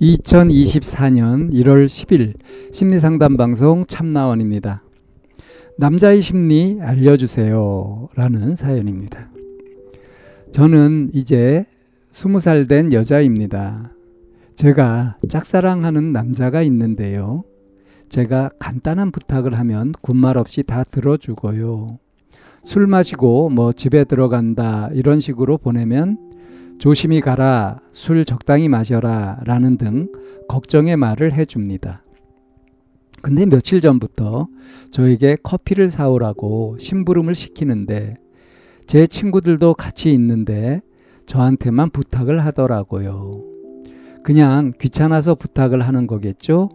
2024년 1월 10일 심리상담 방송 참나원입니다. 남자의 심리 알려주세요. 라는 사연입니다. 저는 이제 20살 된 여자입니다. 제가 짝사랑하는 남자가 있는데요. 제가 간단한 부탁을 하면 군말 없이 다 들어주고요. 술 마시고 뭐 집에 들어간다 이런 식으로 보내면 조심히 가라, 술 적당히 마셔라 라는 등 걱정의 말을 해줍니다. 근데 며칠 전부터 저에게 커피를 사오라고 심부름을 시키는데 제 친구들도 같이 있는데 저한테만 부탁을 하더라고요. 그냥 귀찮아서 부탁을 하는 거겠죠?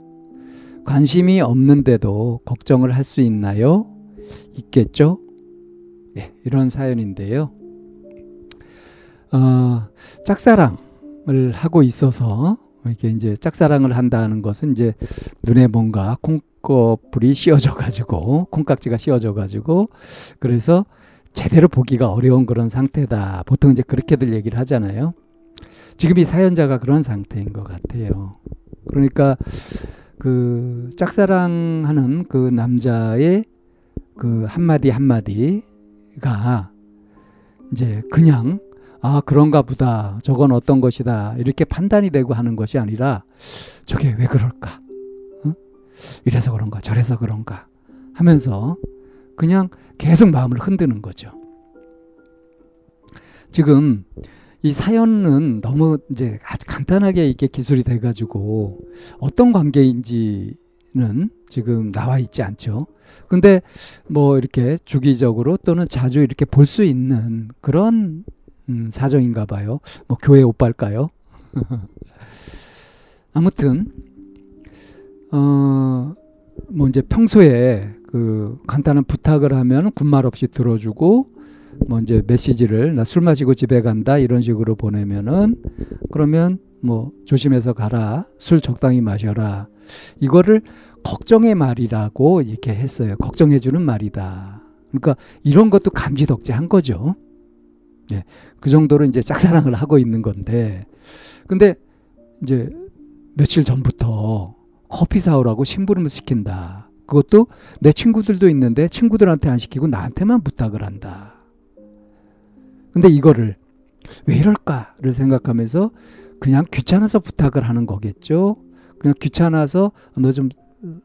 관심이 없는데도 걱정을 할 수 있나요? 있겠죠? 네, 이런 사연인데요. 어, 짝사랑을 하고 있어서 이렇게 이제 짝사랑을 한다는 것은 이제 눈에 뭔가 콩꺼풀이 씌워져 가지고 콩깍지가 씌워져 가지고 그래서 제대로 보기가 어려운 그런 상태다. 보통 이제 그렇게들 얘기를 하잖아요. 지금 이 사연자가 그런 상태인 것 같아요. 그러니까 그 짝사랑하는 그 남자의 그 한마디 한마디가 이제 그냥 아, 그런가 보다. 저건 어떤 것이다. 이렇게 판단이 되고 하는 것이 아니라 저게 왜 그럴까? 어? 이래서 그런가? 저래서 그런가? 하면서 그냥 계속 마음을 흔드는 거죠. 지금 이 사연은 너무 이제 아주 간단하게 이게 기술이 돼가지고 어떤 관계인지는 지금 나와 있지 않죠. 근데 뭐 이렇게 주기적으로 또는 자주 이렇게 볼 수 있는 그런 음, 사정인가 봐요. 뭐 교회 오빠일까요? 아무튼 어 뭐 이제 평소에 그 간단한 부탁을 하면 군말 없이 들어주고 뭐 이제 메시지를 나 술 마시고 집에 간다 이런 식으로 보내면은 그러면 뭐 조심해서 가라 술 적당히 마셔라 이거를 걱정의 말이라고 이렇게 했어요 걱정해주는 말이다 그러니까 이런 것도 감지덕지한 거죠 예, 그 정도로 이제 짝사랑을 하고 있는 건데, 근데 이제 며칠 전부터 커피 사오라고 심부름을 시킨다. 그것도 내 친구들도 있는데 친구들한테 안 시키고 나한테만 부탁을 한다. 근데 이거를 왜 이럴까를 생각하면서 그냥 귀찮아서 부탁을 하는 거겠죠. 그냥 귀찮아서 너 좀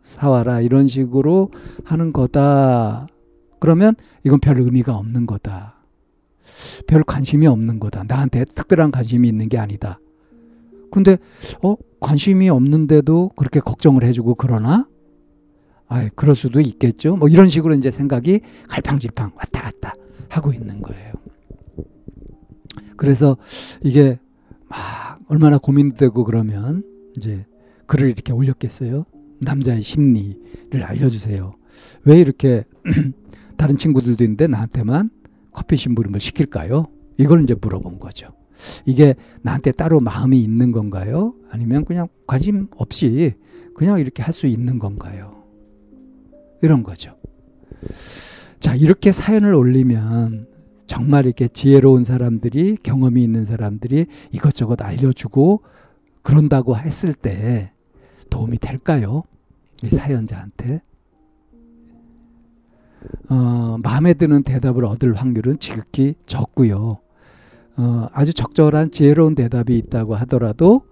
사와라 이런 식으로 하는 거다. 그러면 이건 별 의미가 없는 거다. 별 관심이 없는 거다. 나한테 특별한 관심이 있는 게 아니다. 근데 어 관심이 없는데도 그렇게 걱정을 해주고 그러나 아 그럴 수도 있겠죠. 뭐 이런 식으로 이제 생각이 갈팡질팡 왔다 갔다 하고 있는 거예요. 그래서 이게 막 얼마나 고민되고 그러면 이제 글을 이렇게 올렸겠어요. 남자의 심리를 알려주세요. 왜 이렇게 다른 친구들도 있는데 나한테만 커피 심부름을 시킬까요? 이걸 이제 물어본 거죠. 이게 나한테 따로 마음이 있는 건가요? 아니면 그냥 관심 없이 그냥 이렇게 할 수 있는 건가요? 이런 거죠. 자, 이렇게 사연을 올리면 정말 이렇게 지혜로운 사람들이 경험이 있는 사람들이 이것저것 알려주고 그런다고 했을 때 도움이 될까요? 이 사연자한테. 어, 마음에 드는 대답을 얻을 확률은 지극히 적고요. 어, 아주 적절한 지혜로운 대답이 있다고 하더라도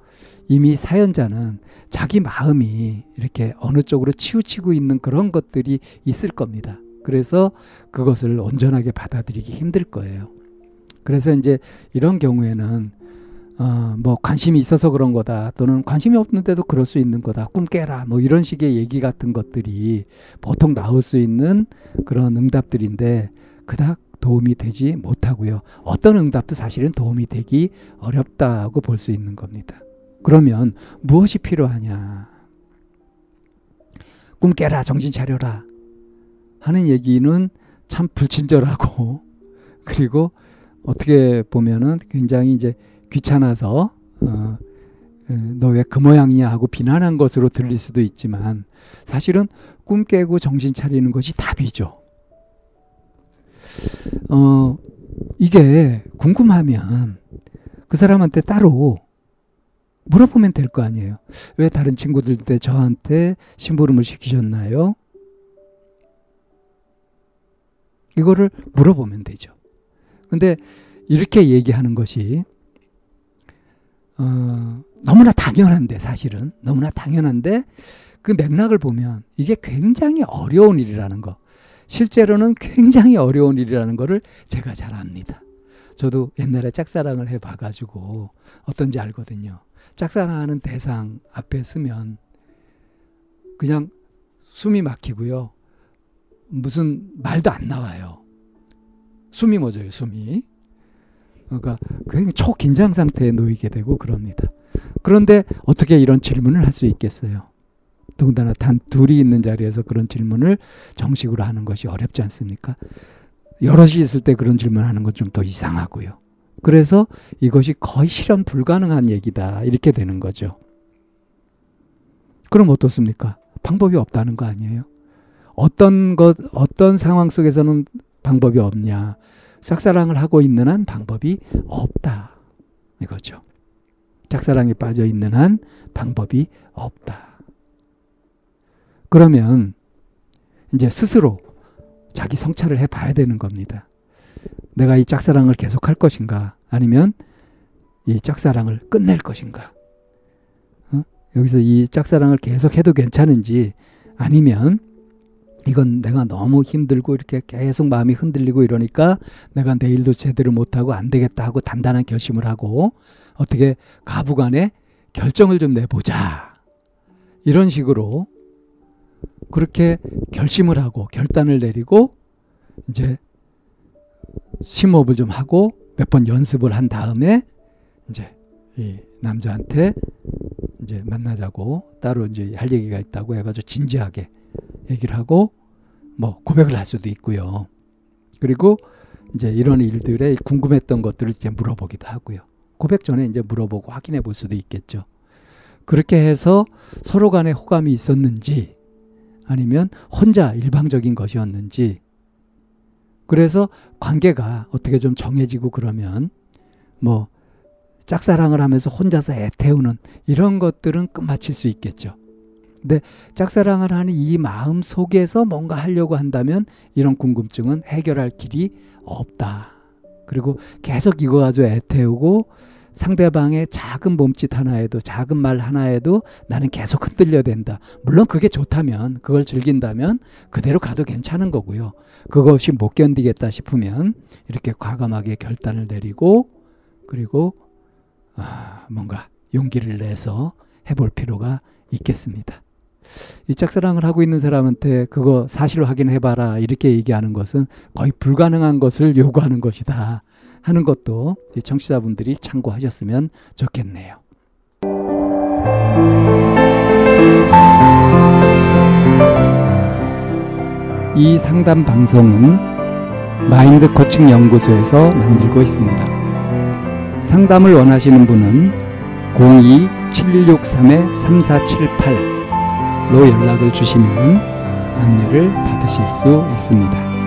이미 사연자는 자기 마음이 이렇게 어느 쪽으로 치우치고 있는 그런 것들이 있을 겁니다. 그래서 그것을 온전하게 받아들이기 힘들 거예요. 그래서 이제 이런 경우에는 어, 뭐 관심이 있어서 그런 거다 또는 관심이 없는데도 그럴 수 있는 거다 꿈 깨라 뭐 이런 식의 얘기 같은 것들이 보통 나올 수 있는 그런 응답들인데 그닥 도움이 되지 못하고요. 어떤 응답도 사실은 도움이 되기 어렵다고 볼 수 있는 겁니다. 그러면 무엇이 필요하냐? 꿈 깨라, 정신 차려라 하는 얘기는 참 불친절하고 그리고 어떻게 보면은 굉장히 이제 귀찮아서 어, 너 왜 그 모양이냐 하고 비난한 것으로 들릴 수도 있지만 사실은 꿈 깨고 정신 차리는 것이 답이죠. 어, 이게 궁금하면 그 사람한테 따로 물어보면 될 거 아니에요. 왜 다른 친구들 때 저한테 심부름을 시키셨나요? 이거를 물어보면 되죠. 근데 이렇게 얘기하는 것이 어, 너무나 당연한데 사실은 너무나 당연한데 그 맥락을 보면 이게 굉장히 어려운 일이라는 거. 실제로는 굉장히 어려운 일이라는 거를 제가 잘 압니다. 저도 옛날에 짝사랑을 해 봐가지고 어떤지 알거든요. 짝사랑하는 대상 앞에 서면 그냥 숨이 막히고요. 무슨 말도 안 나와요. 숨이 멎어요, 숨이. 그러니까 굉장히 초긴장 상태에 놓이게 되고 그럽니다. 그런데 어떻게 이런 질문을 할 수 있겠어요? 더군다나 단 둘이 있는 자리에서 그런 질문을 정식으로 하는 것이 어렵지 않습니까? 여럿이 있을 때 그런 질문하는 건 좀 더 이상하고요. 그래서 이것이 거의 실현 불가능한 얘기다. 이렇게 되는 거죠. 그럼 어떻습니까? 방법이 없다는 거 아니에요? 어떤 것, 어떤 상황 속에서는 방법이 없냐? 짝사랑을 하고 있는 한 방법이 없다. 이거죠. 짝사랑에 빠져 있는 한 방법이 없다. 그러면 이제 스스로 자기 성찰을 해 봐야 되는 겁니다. 내가 이 짝사랑을 계속 할 것인가? 아니면 이 짝사랑을 끝낼 것인가? 어? 여기서 이 짝사랑을 계속 해도 괜찮은지 아니면 이건 내가 너무 힘들고 이렇게 계속 마음이 흔들리고 이러니까 내가 내 일도 제대로 못하고 안 되겠다 하고 단단한 결심을 하고 어떻게 가부간에 결정을 좀 내보자. 이런 식으로 그렇게 결심을 하고 결단을 내리고 이제 심호흡을 좀 하고 몇 번 연습을 한 다음에 이제 이 남자한테 이제 만나자고 따로 이제 할 얘기가 있다고 해가지고 진지하게 얘기를 하고 뭐 고백을 할 수도 있고요. 그리고 이제 이런 일들에 궁금했던 것들을 이제 물어보기도 하고요. 고백 전에 이제 물어보고 확인해 볼 수도 있겠죠. 그렇게 해서 서로 간에 호감이 있었는지 아니면 혼자 일방적인 것이었는지 그래서 관계가 어떻게 좀 정해지고 그러면 뭐 짝사랑을 하면서 혼자서 애태우는 이런 것들은 끝마칠 수 있겠죠. 근데 짝사랑을 하는 이 마음 속에서 뭔가 하려고 한다면 이런 궁금증은 해결할 길이 없다. 그리고 계속 이거 가지고 애태우고 상대방의 작은 몸짓 하나에도 작은 말 하나에도 나는 계속 흔들려야 된다. 물론 그게 좋다면 그걸 즐긴다면 그대로 가도 괜찮은 거고요. 그것이 못 견디겠다 싶으면 이렇게 과감하게 결단을 내리고 그리고 아, 뭔가 용기를 내서 해볼 필요가 있겠습니다. 이 짝사랑을 하고 있는 사람한테 그거 사실 확인해봐라 이렇게 얘기하는 것은 거의 불가능한 것을 요구하는 것이다 하는 것도 청취자분들이 참고하셨으면 좋겠네요. 이 상담 방송은 마인드 코칭 연구소에서 만들고 있습니다. 상담을 원하시는 분은 02-763-3478로 연락을 주시면 안내를 받으실 수 있습니다.